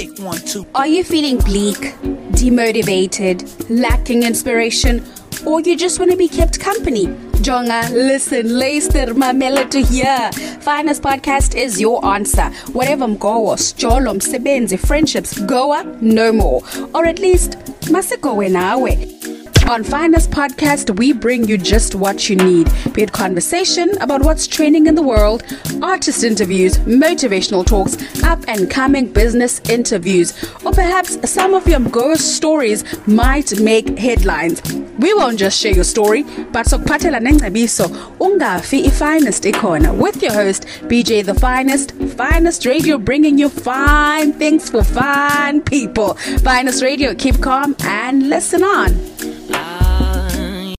Check one, two. Are you feeling bleak, demotivated, lacking inspiration, or you just want to be kept company? Jonga, listen, Leicester, my melody here. Finest podcast is your answer. Whatever mgowo, sjolo, msebenzi, friendships, goa, no more. Or at least, masigowe nawe. On Finest Podcast, we bring you just what you need be it conversation about what's trending in the world, artist interviews, motivational talks, up and coming business interviews, or perhaps some of your ghost stories might make headlines. We won't just share your story, but sokuphathela nengcebiso ungafi ifinest ikhona with your host BJ the Finest, Finest Radio bringing you fine things for fine people. Finest Radio, keep calm and listen on.